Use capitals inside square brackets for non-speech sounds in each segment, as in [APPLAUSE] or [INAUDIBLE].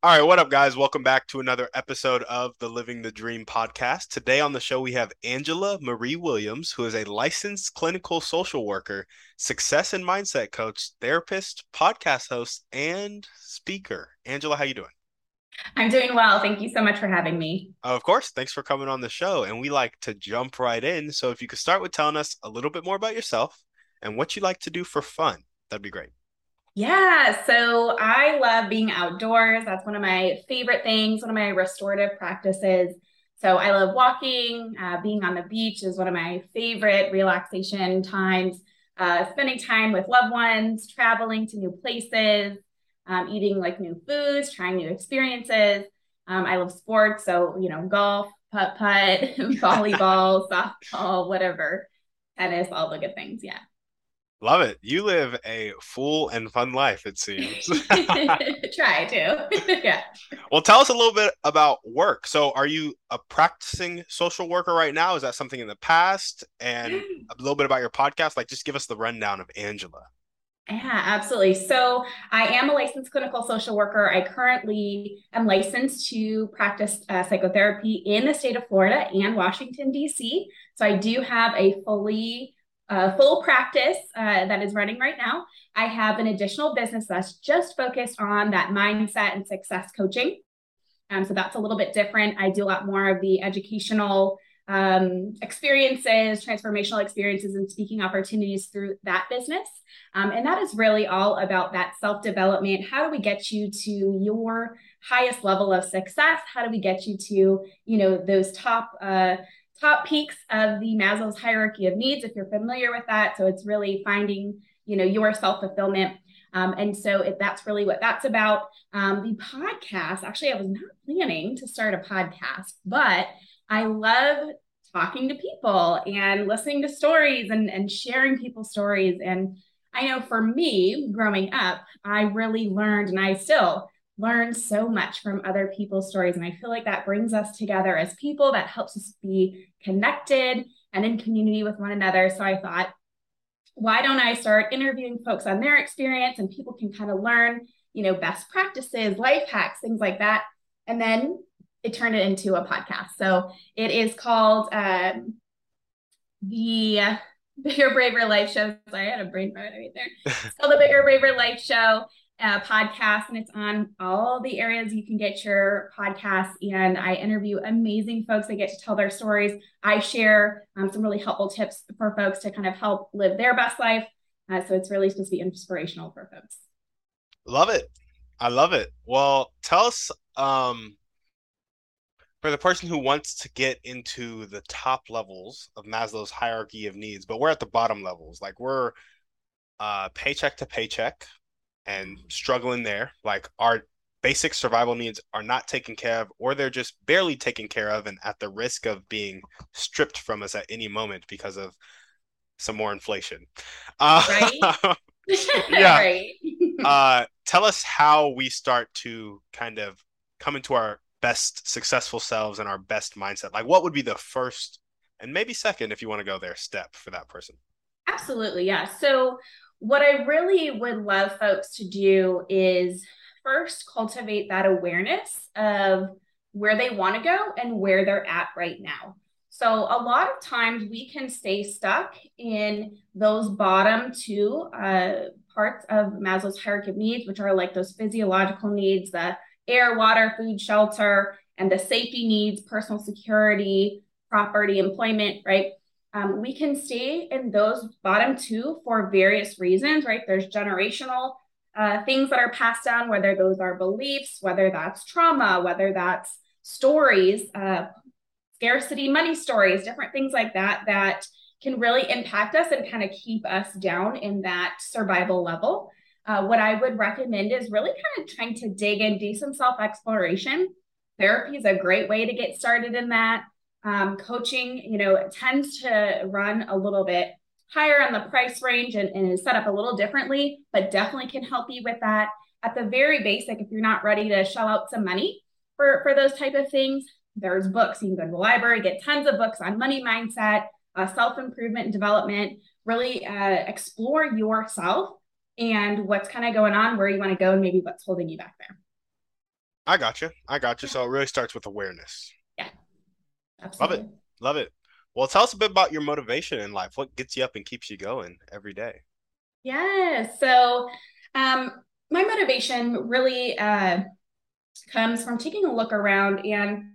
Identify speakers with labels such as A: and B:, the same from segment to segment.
A: All right, what up, guys? Welcome back to another episode of the Living the Dream podcast. Today on the show, we have Angela Marie Williams, who is a licensed clinical social worker, success and mindset coach, therapist, podcast host, and speaker. Angela, how you doing?
B: I'm doing well. Thank you so much for having me.
A: Of course. Thanks for coming on the show. And we like to jump right in. So if you could start with telling us a little bit more about yourself and what you like to do for fun, that'd be great.
B: Yeah, so I love being outdoors. That's one of my favorite things, one of my restorative practices. So I love walking, uh, being on the beach is one of my favorite relaxation times. Uh, spending time with loved ones, traveling to new places, um, eating like new foods, trying new experiences. Um, I love sports, so you know, golf, putt putt, [LAUGHS] volleyball, [LAUGHS] softball, whatever, tennis, all the good things. Yeah.
A: Love it. You live a full and fun life, it seems. [LAUGHS] [LAUGHS]
B: Try to. [LAUGHS] yeah.
A: Well, tell us a little bit about work. So, are you a practicing social worker right now? Is that something in the past? And a little bit about your podcast? Like, just give us the rundown of Angela.
B: Yeah, absolutely. So, I am a licensed clinical social worker. I currently am licensed to practice uh, psychotherapy in the state of Florida and Washington, D.C. So, I do have a fully uh, full practice uh, that is running right now. I have an additional business that's just focused on that mindset and success coaching. Um, so that's a little bit different. I do a lot more of the educational um, experiences, transformational experiences, and speaking opportunities through that business. Um, and that is really all about that self development. How do we get you to your highest level of success? How do we get you to, you know, those top uh, top peaks of the Maslow's hierarchy of needs, if you're familiar with that. So it's really finding, you know, your self fulfillment. Um, and so if that's really what that's about. Um, the podcast, actually, I was not planning to start a podcast, but I love talking to people and listening to stories and, and sharing people's stories. And I know for me, growing up, I really learned, and I still learn so much from other people's stories. And I feel like that brings us together as people, that helps us be connected and in community with one another. So I thought, why don't I start interviewing folks on their experience and people can kind of learn, you know, best practices, life hacks, things like that. And then it turned it into a podcast. So it is called um, the Bigger Braver Life Show. Sorry, I had a brain fart right there. It's called the Bigger Braver Life Show uh, podcast, and it's on all the areas you can get your podcast. And I interview amazing folks. They get to tell their stories. I share um, some really helpful tips for folks to kind of help live their best life. Uh, so it's really supposed to be inspirational for folks.
A: Love it. I love it. Well, tell us um, for the person who wants to get into the top levels of Maslow's hierarchy of needs, but we're at the bottom levels. Like we're uh, paycheck to paycheck and struggling there. Like our basic survival needs are not taken care of, or they're just barely taken care of and at the risk of being stripped from us at any moment because of some more inflation. Uh, right. [LAUGHS] yeah. [LAUGHS] right. [LAUGHS] uh, tell us how we start to kind of come into our best successful selves and our best mindset. Like, what would be the first and maybe second, if you want to go there, step for that person?
B: Absolutely. Yeah. So, what I really would love folks to do is first cultivate that awareness of where they want to go and where they're at right now. So, a lot of times we can stay stuck in those bottom two uh, parts of Maslow's hierarchy of needs, which are like those physiological needs the air, water, food, shelter, and the safety needs, personal security, property, employment, right? Um, we can stay in those bottom two for various reasons, right? There's generational uh, things that are passed down, whether those are beliefs, whether that's trauma, whether that's stories, uh, scarcity money stories, different things like that, that can really impact us and kind of keep us down in that survival level. uh, what I would recommend is really kind of trying to dig in, do some self exploration. Therapy is a great way to get started in that. Um, coaching, you know, tends to run a little bit higher on the price range and, and is set up a little differently, but definitely can help you with that. At the very basic, if you're not ready to shell out some money for, for those type of things, there's books. You can go to the library, get tons of books on money mindset, uh, self improvement and development. Really uh, explore yourself and what's kind of going on, where you want to go, and maybe what's holding you back there.
A: I got you. I got you. So it really starts with awareness.
B: Absolutely.
A: Love it. Love it. Well, tell us a bit about your motivation in life. What gets you up and keeps you going every day?
B: Yeah. So, um, my motivation really uh, comes from taking a look around and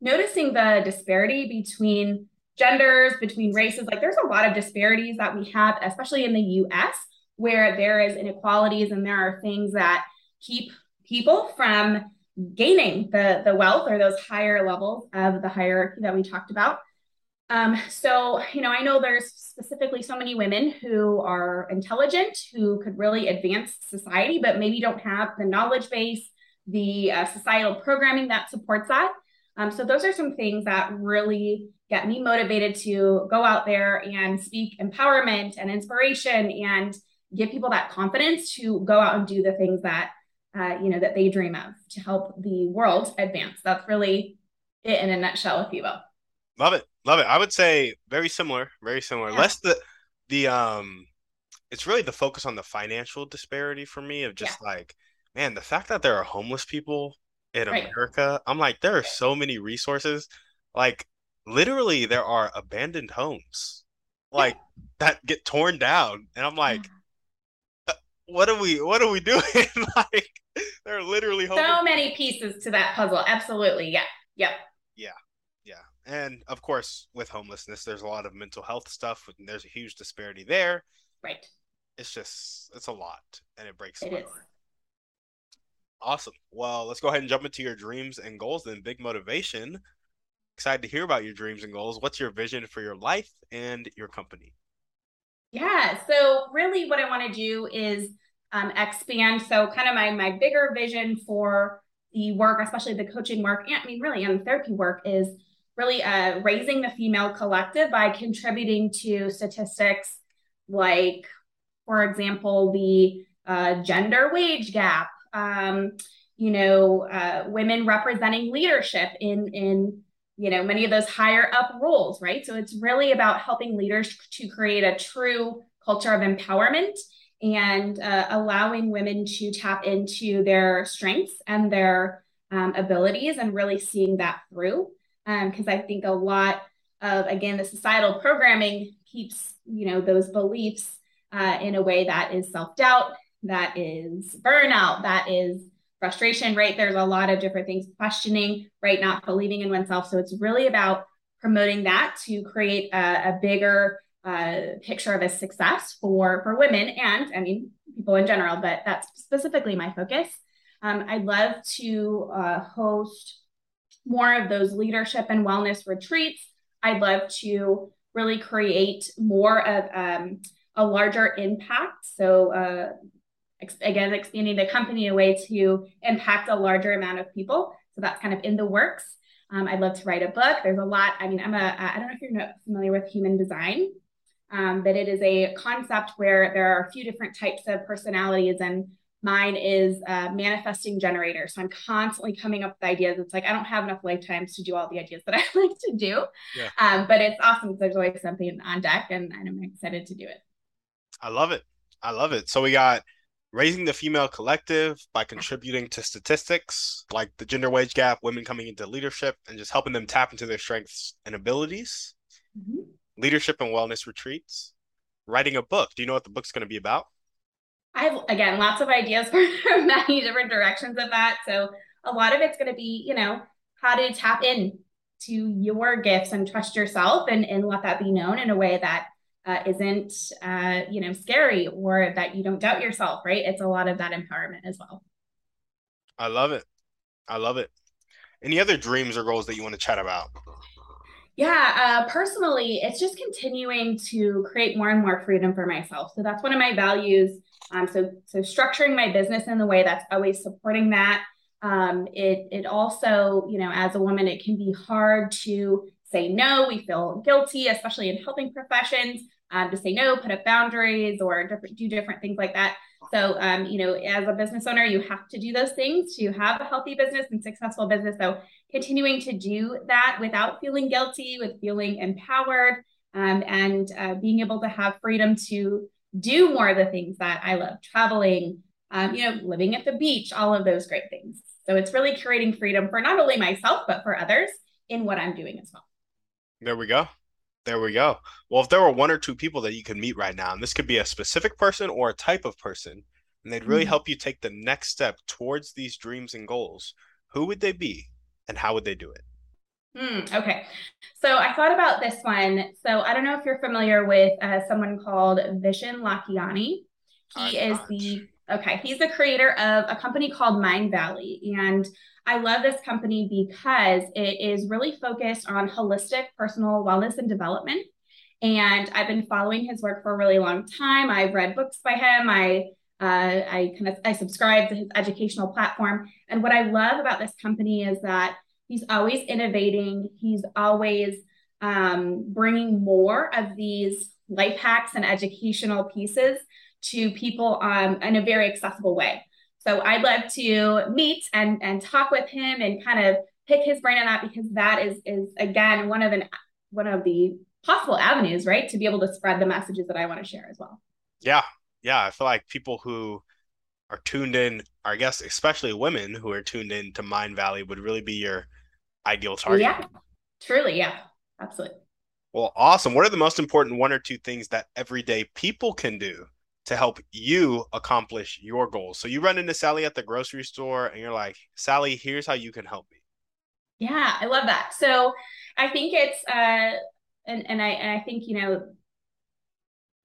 B: noticing the disparity between genders, between races. Like, there's a lot of disparities that we have, especially in the US, where there is inequalities and there are things that keep people from gaining the, the wealth or those higher levels of the hierarchy that we talked about. Um, so, you know, I know there's specifically so many women who are intelligent, who could really advance society, but maybe don't have the knowledge base, the uh, societal programming that supports that. Um, so, those are some things that really get me motivated to go out there and speak empowerment and inspiration and give people that confidence to go out and do the things that uh, you know that they dream of to help the world advance. That's really it in a nutshell, if you will.
A: Love it, love it. I would say very similar, very similar. Yeah. Less the the um, it's really the focus on the financial disparity for me of just yeah. like, man, the fact that there are homeless people in right. America. I'm like, there are so many resources. Like, literally, there are abandoned homes, like yeah. that get torn down, and I'm like, what are we? What are we doing? [LAUGHS] like, there are literally
B: so many pieces to that puzzle. Absolutely, yeah, yep.
A: Yeah, yeah, and of course, with homelessness, there's a lot of mental health stuff, and there's a huge disparity there.
B: Right.
A: It's just it's a lot, and it breaks
B: it
A: my heart. Awesome. Well, let's go ahead and jump into your dreams and goals then. Big motivation. Excited to hear about your dreams and goals. What's your vision for your life and your company?
B: Yeah. So, really, what I want to do is um, expand. So, kind of my my bigger vision for the work, especially the coaching work, and I mean, really, and the therapy work, is really uh, raising the female collective by contributing to statistics like, for example, the uh, gender wage gap, um, you know, uh, women representing leadership in in you know many of those higher up roles, right? So it's really about helping leaders to create a true culture of empowerment and uh, allowing women to tap into their strengths and their um, abilities and really seeing that through. Because um, I think a lot of again the societal programming keeps you know those beliefs uh, in a way that is self doubt that is burnout, that is frustration, right? There's a lot of different things, questioning, right? Not believing in oneself. So it's really about promoting that to create a, a bigger uh, picture of a success for for women and I mean people in general, but that's specifically my focus. Um, I'd love to uh, host more of those leadership and wellness retreats. I'd love to really create more of um, a larger impact. So uh, again, expanding the company in a way to impact a larger amount of people. So that's kind of in the works. Um, I'd love to write a book. There's a lot. I mean, I'm a, I don't know if you're familiar with human design, um, but it is a concept where there are a few different types of personalities and mine is a manifesting generator. So I'm constantly coming up with ideas. It's like, I don't have enough lifetimes to do all the ideas that I [LAUGHS] like to do. Yeah. Um, but it's awesome. There's always something on deck and, and I'm excited to do it.
A: I love it. I love it. So we got raising the female collective by contributing to statistics like the gender wage gap, women coming into leadership, and just helping them tap into their strengths and abilities. Mm-hmm. Leadership and wellness retreats. Writing a book. Do you know what the book's going to be about?
B: I have again lots of ideas [LAUGHS] for many different directions of that. So a lot of it's going to be, you know, how to tap in to your gifts and trust yourself and, and let that be known in a way that uh, isn't uh, you know scary or that you don't doubt yourself right? It's a lot of that empowerment as well.
A: I love it. I love it. Any other dreams or goals that you want to chat about?
B: Yeah uh, personally it's just continuing to create more and more freedom for myself. So that's one of my values. Um, so, so structuring my business in the way that's always supporting that. Um, it, it also, you know, as a woman, it can be hard to say no. We feel guilty, especially in helping professions, um, to say no, put up boundaries, or different, do different things like that. So, um, you know, as a business owner, you have to do those things to have a healthy business and successful business. So, continuing to do that without feeling guilty, with feeling empowered, um, and uh, being able to have freedom to do more of the things that I love traveling, um, you know, living at the beach, all of those great things. So, it's really creating freedom for not only myself, but for others in what I'm doing as well.
A: There we go. There we go. Well, if there were one or two people that you could meet right now, and this could be a specific person or a type of person, and they'd really mm-hmm. help you take the next step towards these dreams and goals, who would they be and how would they do it?
B: Mm, okay. So I thought about this one. So I don't know if you're familiar with uh, someone called Vishen Lakhiani. He I'm is not. the, okay, he's the creator of a company called Mindvalley. And I love this company because it is really focused on holistic personal wellness and development. And I've been following his work for a really long time. I've read books by him. I uh, I kind of I subscribe to his educational platform. And what I love about this company is that he's always innovating. He's always um, bringing more of these life hacks and educational pieces to people um, in a very accessible way. So I'd love to meet and and talk with him and kind of pick his brain on that because that is is again one of an one of the possible avenues, right, to be able to spread the messages that I want to share as well.
A: Yeah, yeah. I feel like people who are tuned in, I guess especially women who are tuned in to Mindvalley would really be your ideal target.
B: Yeah, truly, yeah, absolutely.
A: Well, awesome. What are the most important one or two things that everyday people can do to help you accomplish your goals. So you run into Sally at the grocery store and you're like, Sally, here's how you can help me.
B: Yeah, I love that. So I think it's uh and and I and I think you know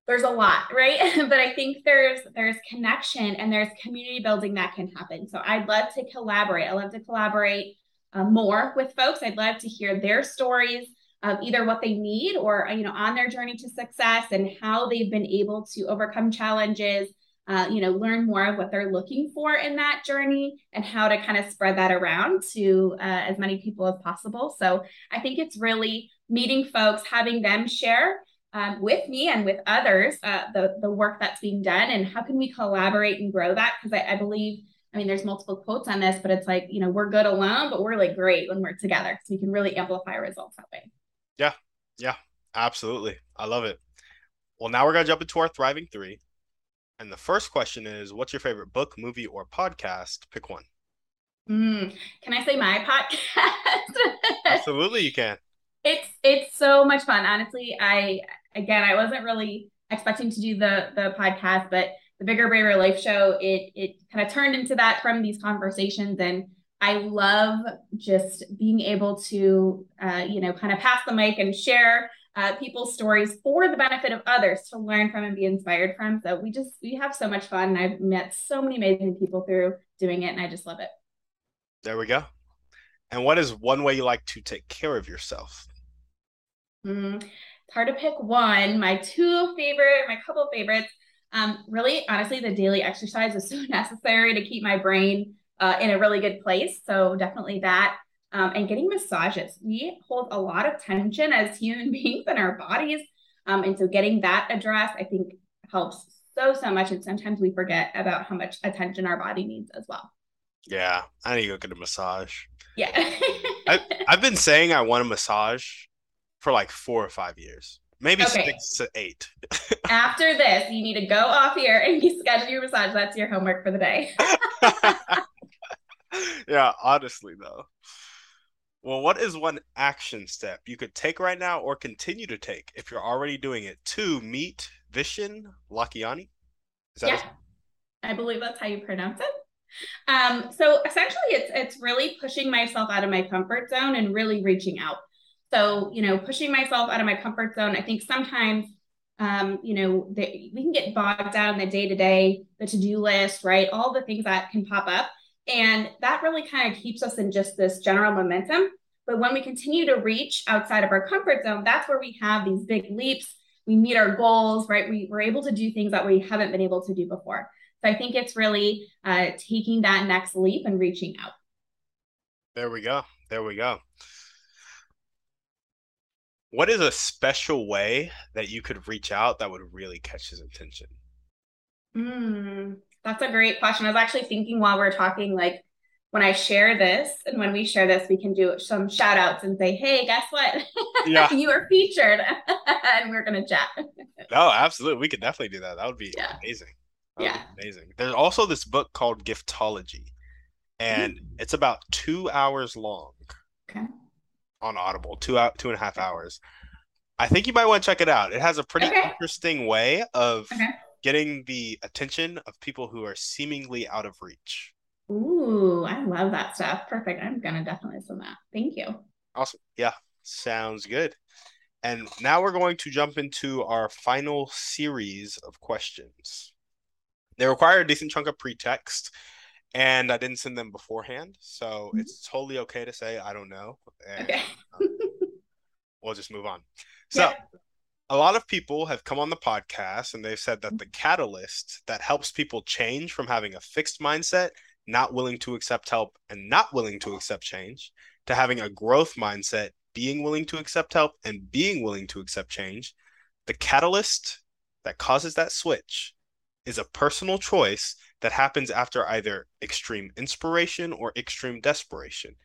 B: there's a lot, right? [LAUGHS] but I think there's there's connection and there's community building that can happen. So I'd love to collaborate. I love to collaborate uh, more with folks. I'd love to hear their stories of either what they need or you know on their journey to success and how they've been able to overcome challenges uh, you know learn more of what they're looking for in that journey and how to kind of spread that around to uh, as many people as possible so i think it's really meeting folks having them share um, with me and with others uh, the, the work that's being done and how can we collaborate and grow that because I, I believe I mean, there's multiple quotes on this, but it's like, you know, we're good alone, but we're like great when we're together. So we can really amplify results that way.
A: Yeah. Yeah. Absolutely. I love it. Well, now we're going to jump into our Thriving Three. And the first question is What's your favorite book, movie, or podcast? Pick one.
B: Mm, can I say my podcast? [LAUGHS]
A: Absolutely, you can.
B: It's it's so much fun. Honestly, I again I wasn't really expecting to do the the podcast, but the Bigger Braver Life show, it it kind of turned into that from these conversations and I love just being able to, uh, you know, kind of pass the mic and share uh, people's stories for the benefit of others to learn from and be inspired from. So we just we have so much fun. And I've met so many amazing people through doing it, and I just love it.
A: There we go. And what is one way you like to take care of yourself?
B: Mm, it's hard to pick one. My two favorite, my couple favorites. Um, really, honestly, the daily exercise is so [LAUGHS] necessary to keep my brain uh, in a really good place. So definitely that. Um, and getting massages. We hold a lot of tension as human [LAUGHS] beings in our bodies. Um, and so getting that addressed, I think helps so, so much. And sometimes we forget about how much attention our body needs as well.
A: Yeah, I need to go get a massage.
B: Yeah.
A: I, [LAUGHS] I've been saying I want a massage for like four or five years maybe okay. six to eight. [LAUGHS]
B: After this, you need to go off here and schedule your massage. That's your homework for the day. [LAUGHS]
A: yeah, honestly though. Well, what is one action step you could take right now or continue to take if you're already doing it to meet Vishen Lakhiani?
B: yeah, I believe that's how you pronounce it. Um, so essentially, it's it's really pushing myself out of my comfort zone and really reaching out. So you know, pushing myself out of my comfort zone. I think sometimes, um, you know, the, we can get bogged down in the day to day, the to do list, right? All the things that can pop up. And that really kind of keeps us in just this general momentum. But when we continue to reach outside of our comfort zone, that's where we have these big leaps. We meet our goals, right? We, we're able to do things that we haven't been able to do before. So I think it's really uh, taking that next leap and reaching out.
A: There we go. There we go. What is a special way that you could reach out that would really catch his attention?
B: Mm, that's a great question. I was actually thinking while we are talking, like when I share this and when we share this, we can do some shout outs and say, hey, guess what? [LAUGHS] Yeah. you are featured [LAUGHS] and we're going to chat.
A: no, absolutely. We could definitely do that. That would be yeah. amazing. That
B: yeah.
A: Be amazing. There's also this book called Giftology, and mm-hmm. it's about two hours long.
B: Okay.
A: On Audible, two out, two and a half hours. I think you might want to check it out. It has a pretty okay. interesting way of okay. Getting the attention of people who are seemingly out of reach.
B: Ooh, I love that stuff. Perfect. I'm gonna definitely send that. Thank you.
A: Awesome. Yeah, sounds good. And now we're going to jump into our final series of questions. They require a decent chunk of pretext, and I didn't send them beforehand, so mm-hmm. it's totally okay to say I don't know. And, okay. um, [LAUGHS] we'll just move on. So. Yeah a lot of people have come on the podcast and they've said that the mm-hmm. catalyst that helps people change from having a fixed mindset not willing to accept help and not willing to accept change, to having a growth mindset, being willing to accept help and being willing to accept change, the catalyst that causes that switch is a personal choice that happens after either extreme inspiration or extreme desperation.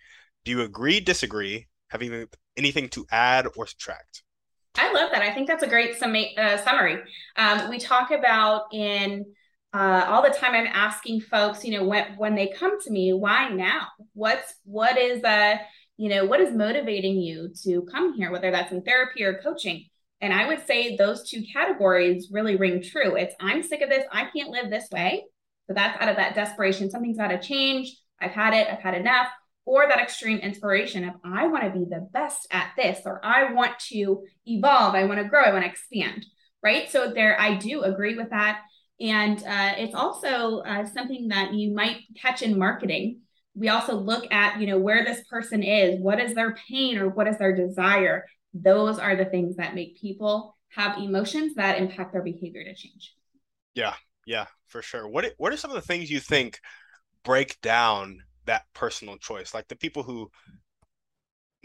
A: Do you agree, disagree? Have you anything to add or subtract?
B: I love that. I think that's a great uh, summary. Um, we talk about in uh, all the time i'm asking folks you know when when they come to me why now? What's what is uh you know what is motivating you to come here whether that's in therapy or coaching? And i would say those two categories really ring true. It's i'm sick of this. I can't live this way. So that's out of that desperation. Something's got to change. I've had it. I've had enough or that extreme inspiration of i want to be the best at this or i want to evolve i want to grow i want to expand right so there i do agree with that and uh, it's also uh, something that you might catch in marketing. We also look at, you know, where this person is, what is their pain or what is their desire. Those are the things that make people have emotions that impact their behavior to change.
A: Yeah, yeah, for sure. What what are some of the things you think break down that personal choice? Like the people who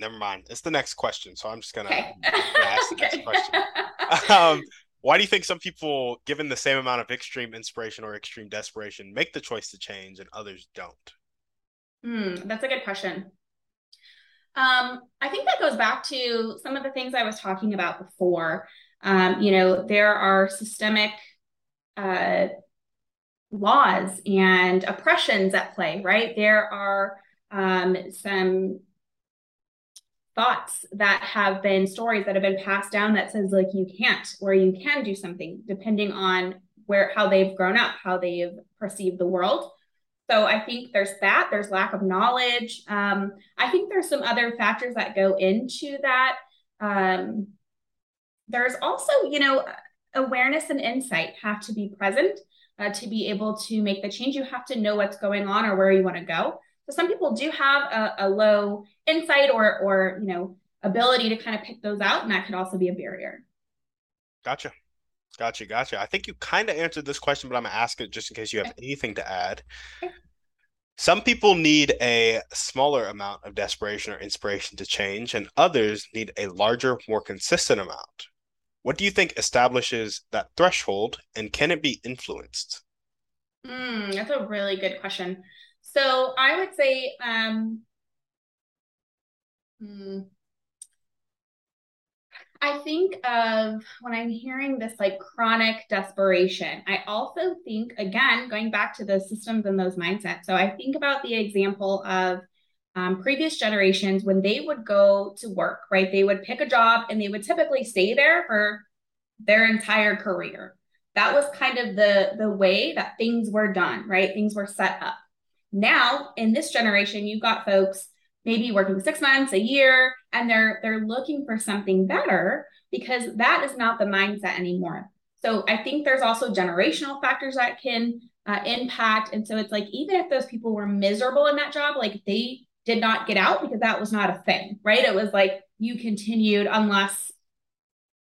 A: never mind. It's the next question. So I'm just gonna, okay. [LAUGHS] ask the [LAUGHS] okay. next question. Um, why do you think some people, given the same amount of extreme inspiration or extreme desperation, make the choice to change and others don't?
B: Hmm, that's a good question. Um, I think that goes back to some of the things I was talking about before. Um, you know, there are systemic uh, laws and oppressions at play, right? There are um, some thoughts that have been stories that have been passed down that says like you can't or you can do something depending on where how they've grown up how they've perceived the world. So i think there's that there's lack of knowledge. Um, i think there's some other factors that go into that. Um, there's also you know awareness and insight have to be present uh, to be able to make the change you have to know what's going on or where you want to go so some people do have a, a low insight or or you know ability to kind of pick those out, and that could also be a barrier.
A: Gotcha. Gotcha, gotcha. I think you kind of answered this question, but I'm gonna ask it just in case you have anything to add. Some people need a smaller amount of desperation or inspiration to change, and others need a larger, more consistent amount. What do you think establishes that threshold, and can it be influenced?
B: Mm, that's a really good question. So I would say, um, hmm, I think of when I'm hearing this like chronic desperation, I also think, again, going back to those systems and those mindsets. So I think about the example of um, previous generations when they would go to work, right? They would pick a job and they would typically stay there for their entire career. That was kind of the the way that things were done, right? Things were set up. Now, in this generation, you've got folks maybe working six months, a year, and they're they're looking for something better because that is not the mindset anymore. So I think there's also generational factors that can uh, impact, and so it's like even if those people were miserable in that job, like they did not get out because that was not a thing, right? It was like you continued unless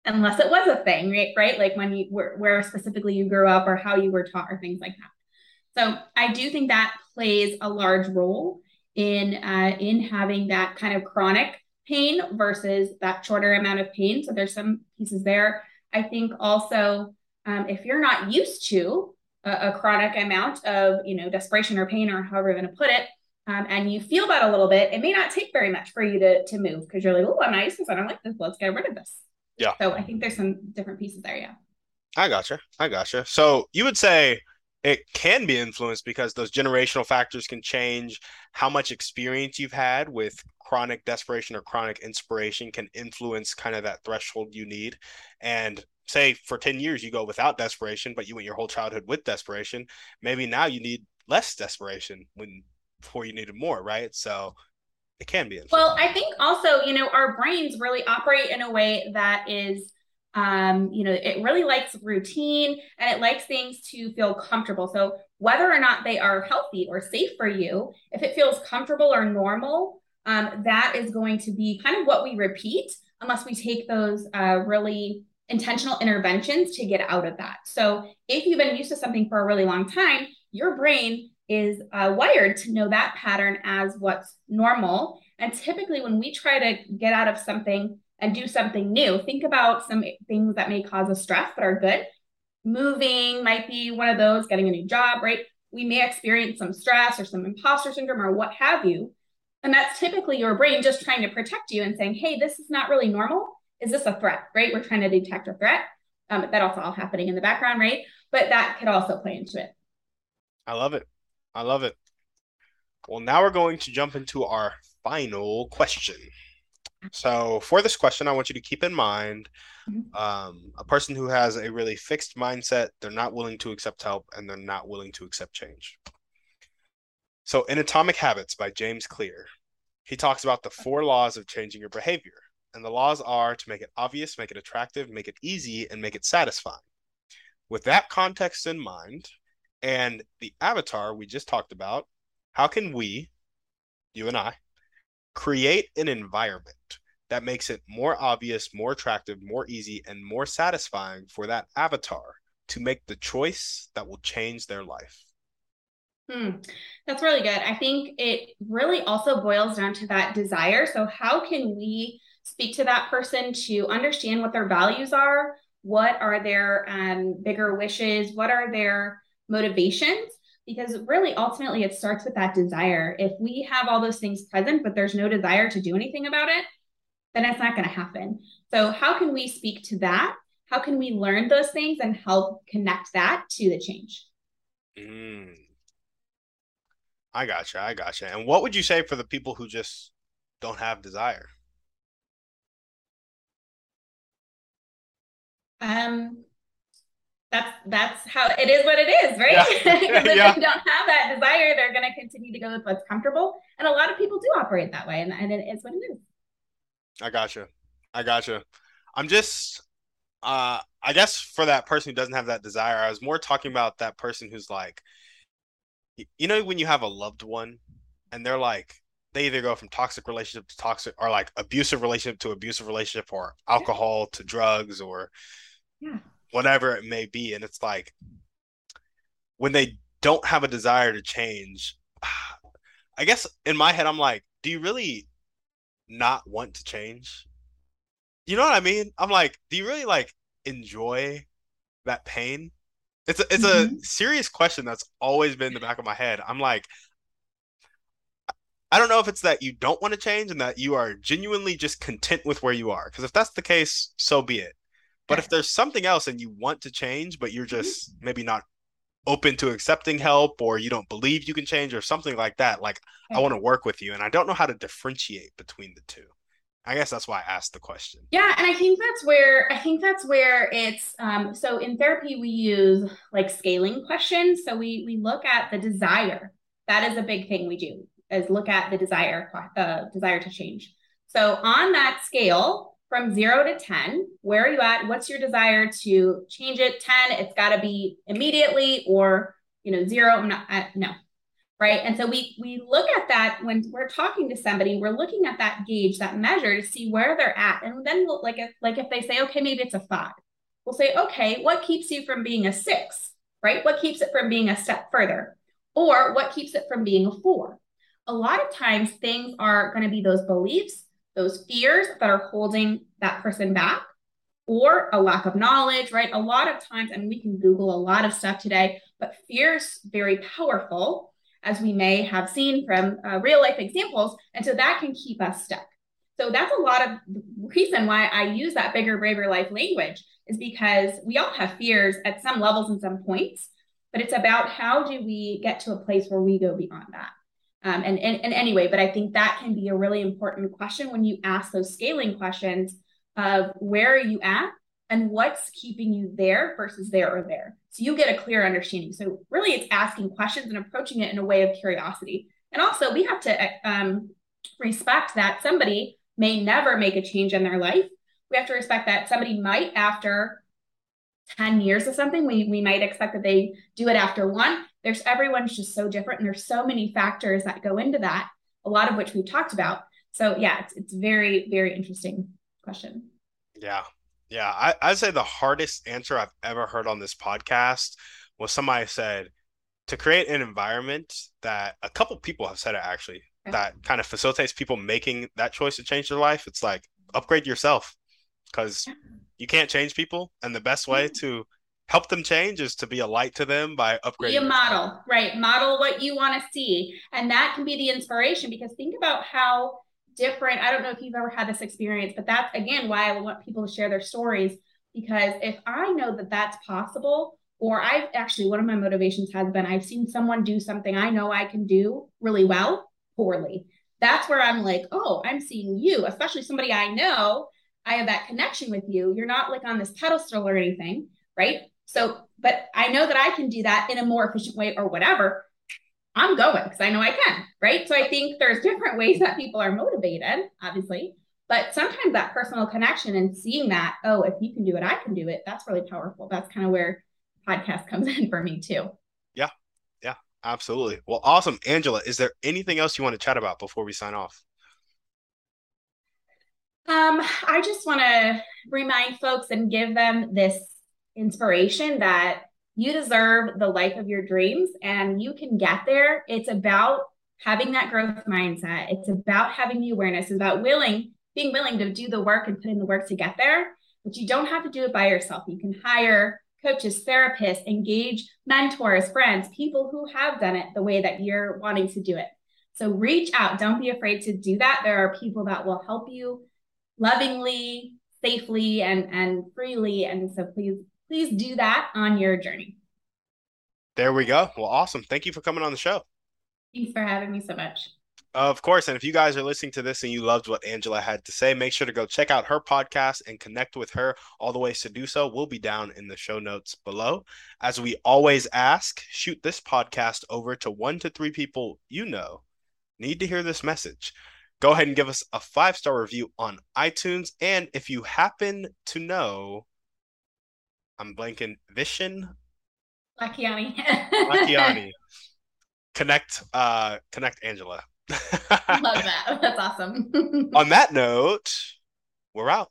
B: unless it was a thing, right? Right? Like when you where, where specifically you grew up or how you were taught or things like that. So I do think that plays a large role in uh, in having that kind of chronic pain versus that shorter amount of pain. So there's some pieces there. I think also um, if you're not used to a, a, chronic amount of you know desperation or pain or however you're going to put it, um, and you feel that a little bit, it may not take very much for you to to move because you're like, oh, I'm not used to this. I don't like this. Let's get rid of this.
A: Yeah.
B: So I think there's some different pieces there. Yeah.
A: I gotcha. I gotcha. So you would say it can be influenced because those generational factors can change how much experience you've had with chronic desperation or chronic inspiration can influence kind of that threshold you need and say for 10 years you go without desperation but you went your whole childhood with desperation maybe now you need less desperation when before you needed more right so it can be
B: well i think also you know our brains really operate in a way that is um, you know, it really likes routine and it likes things to feel comfortable. So whether or not they are healthy or safe for you, if it feels comfortable or normal, um, that is going to be kind of what we repeat unless we take those uh, really intentional interventions to get out of that. So if you've been used to something for a really long time, your brain is uh, wired to know that pattern as what's normal. And typically, when we try to get out of something and do something new. Think about some things that may cause us stress but are good. Moving might be one of those, getting a new job, right? We may experience some stress or some imposter syndrome or what have you. And that's typically your brain just trying to protect you and saying, hey, this is not really normal. Is this a threat, right? We're trying to detect a threat. Um, that also all happening in the background, right? But that could also play into it.
A: I love it. I love it. Well, now we're going to jump into our final question. So for this question, I want you to keep in mind mm-hmm. um, a person who has a really fixed mindset, they're not willing to accept help, and they're not willing to accept change. So in Atomic Habits by James Clear, he talks about the four laws of changing your behavior. And the laws are to make it obvious, make it attractive, make it easy, and make it satisfying. With that context in mind, and the avatar we just talked about, how can we, you and I, create an environment that makes it more obvious, more attractive, more easy, and more satisfying for that avatar to make the choice that will change their life.
B: Hmm. That's really good. I think it really also boils down to that desire. So, how can we speak to that person to understand what their values are? What are their um, bigger wishes? What are their motivations? because really ultimately it starts with that desire. If we have all those things present but there's no desire to do anything about it then it's not going to happen. So how can we speak to that? How can we learn those things and help connect that to the change?
A: Mm. i gotcha i gotcha. And what would you say for the people who just don't have desire?
B: Um that's that's how it is what it is, right? Yeah. [LAUGHS] if [LAUGHS] yeah. they don't have that desire, they're going to continue to go with what's comfortable. And a lot of people do operate that way, and, and it is what it is.
A: I gotcha. I gotcha. I'm just, uh, I guess for that person who doesn't have that desire, I was more talking about that person who's like, you know, when you have a loved one and they're like, they either go from toxic relationship to toxic or like abusive relationship to abusive relationship or alcohol to drugs or yeah whatever it may be. And it's like when they don't have a desire to change, [SIGHS] I guess in my head, I'm like, do you really not want to change? You know what I mean? I'm like, do you really like enjoy that pain? It's a, it's mm-hmm. a serious question that's always been in the back of my head. I'm like, I don't know if it's that you don't want to change and that you are genuinely just content with where you are. Because if that's the case, so be it. But if there's something else and you want to change, but you're mm-hmm. just mm-hmm. maybe not open to accepting help or you don't believe you can change or something like that, like I want to work with you. And I don't know how to differentiate between the two. I guess that's why I asked the question.
B: Yeah, and I think that's where I think that's where it's um, so in therapy we use like scaling questions. So we we look at the desire. That is a big thing we do is look at the desire uh, desire to change. So on that scale, from zero to 10, where are you at? What's your desire to change it? 10, it's got to be immediately or, you know, zero. Not, no. right? And so we we look at that when we're talking to somebody, we're looking at that gauge, that measure to see where they're at. And then we'll, like if like if they say, okay, maybe it's a five, we'll say, okay, what keeps you from being a six, right? What keeps it from being a step further? Or what keeps it from being a four? A lot of times things are going to be those beliefs, those fears that are holding that person back or a lack of knowledge, right? A lot of times, and we can Google a lot of stuff today, but fear's very powerful as we may have seen from uh, real life examples. And so that can keep us stuck. So that's a lot of reason why I use that bigger, braver life language is because we all have fears at some levels and some points, but it's about how do we get to a place where we go beyond that. Um, and, and, and anyway, but I think that can be a really important question when you ask those scaling questions of where are you at and what's keeping you there versus there or there. So you get a clear understanding. So really, it's asking questions and approaching it in a way of curiosity. And also, we have to um, respect that somebody may never make a change in their life. We have to respect that somebody might, after 10 years of something, we, we might expect that they do it after one. There's everyone's just so different. And there's so many factors that go into that, a lot of which we've talked about. So, yeah, it's, it's very, very interesting question.
A: Yeah, yeah, I, I'd say the hardest answer I've ever heard on this podcast was somebody said to create an environment that a couple people have said it actually that kind of facilitates people making that choice to change their life. It's like upgrade yourself because you can't change people, and the best way to help them change is to be a light to them by upgrading.
B: Be a model, right? Model what you want to see, and that can be the inspiration. Because think about how different. I don't know if you've ever had this experience, but that's again why I want people to share their stories because if I know that that's possible, or I've actually one of my motivations has been I've seen someone do something I know I can do really well poorly. That's where I'm like, oh, I'm seeing you, especially somebody I know. I have that connection with you. You're not like on this pedestal or anything, right? So, but I know that I can do that in a more efficient way or whatever. I'm going because I know I can, right? So I think there's different ways that people are motivated, obviously, but sometimes that personal connection and seeing that, oh, if you can do it, I can do it, that's really powerful. That's kind of where podcast [LAUGHS] comes in for me too.
A: Yeah. Yeah, absolutely. Well, awesome. Angela, is there anything else you want to chat about before we sign off?
B: Um, I just want to remind folks and give them this inspiration that you deserve the life of your dreams and you can get there. It's about having that growth mindset. It's about having the awareness. It's about willing, being willing to do the work and put in the work to get there. But you don't have to do it by yourself. You can hire coaches, therapists, engage mentors, friends, people who have done it the way that you're wanting to do it. So reach out. Don't be afraid to do that. There are people that will help you lovingly, safely, and, and freely. And so please please do that on your journey.
A: There we go. Well, awesome. Thank you for coming on the show.
B: Thanks for having me so much.
A: Of course. And if you guys are listening to this and you loved what Angela had to say, make sure to go check out her podcast and connect with her. All the ways to do so will be down in the show notes below. As we always ask, shoot this podcast over to one to three people you know need to hear this message. Go ahead and give us a five star review on iTunes. And if you happen to know I'm blanking. Vishen.
B: Lakhiani.
A: Lakhiani. [LAUGHS] Connect. Uh, connect Angela. [LAUGHS]
B: Love that. That's awesome.
A: On that note, we're out.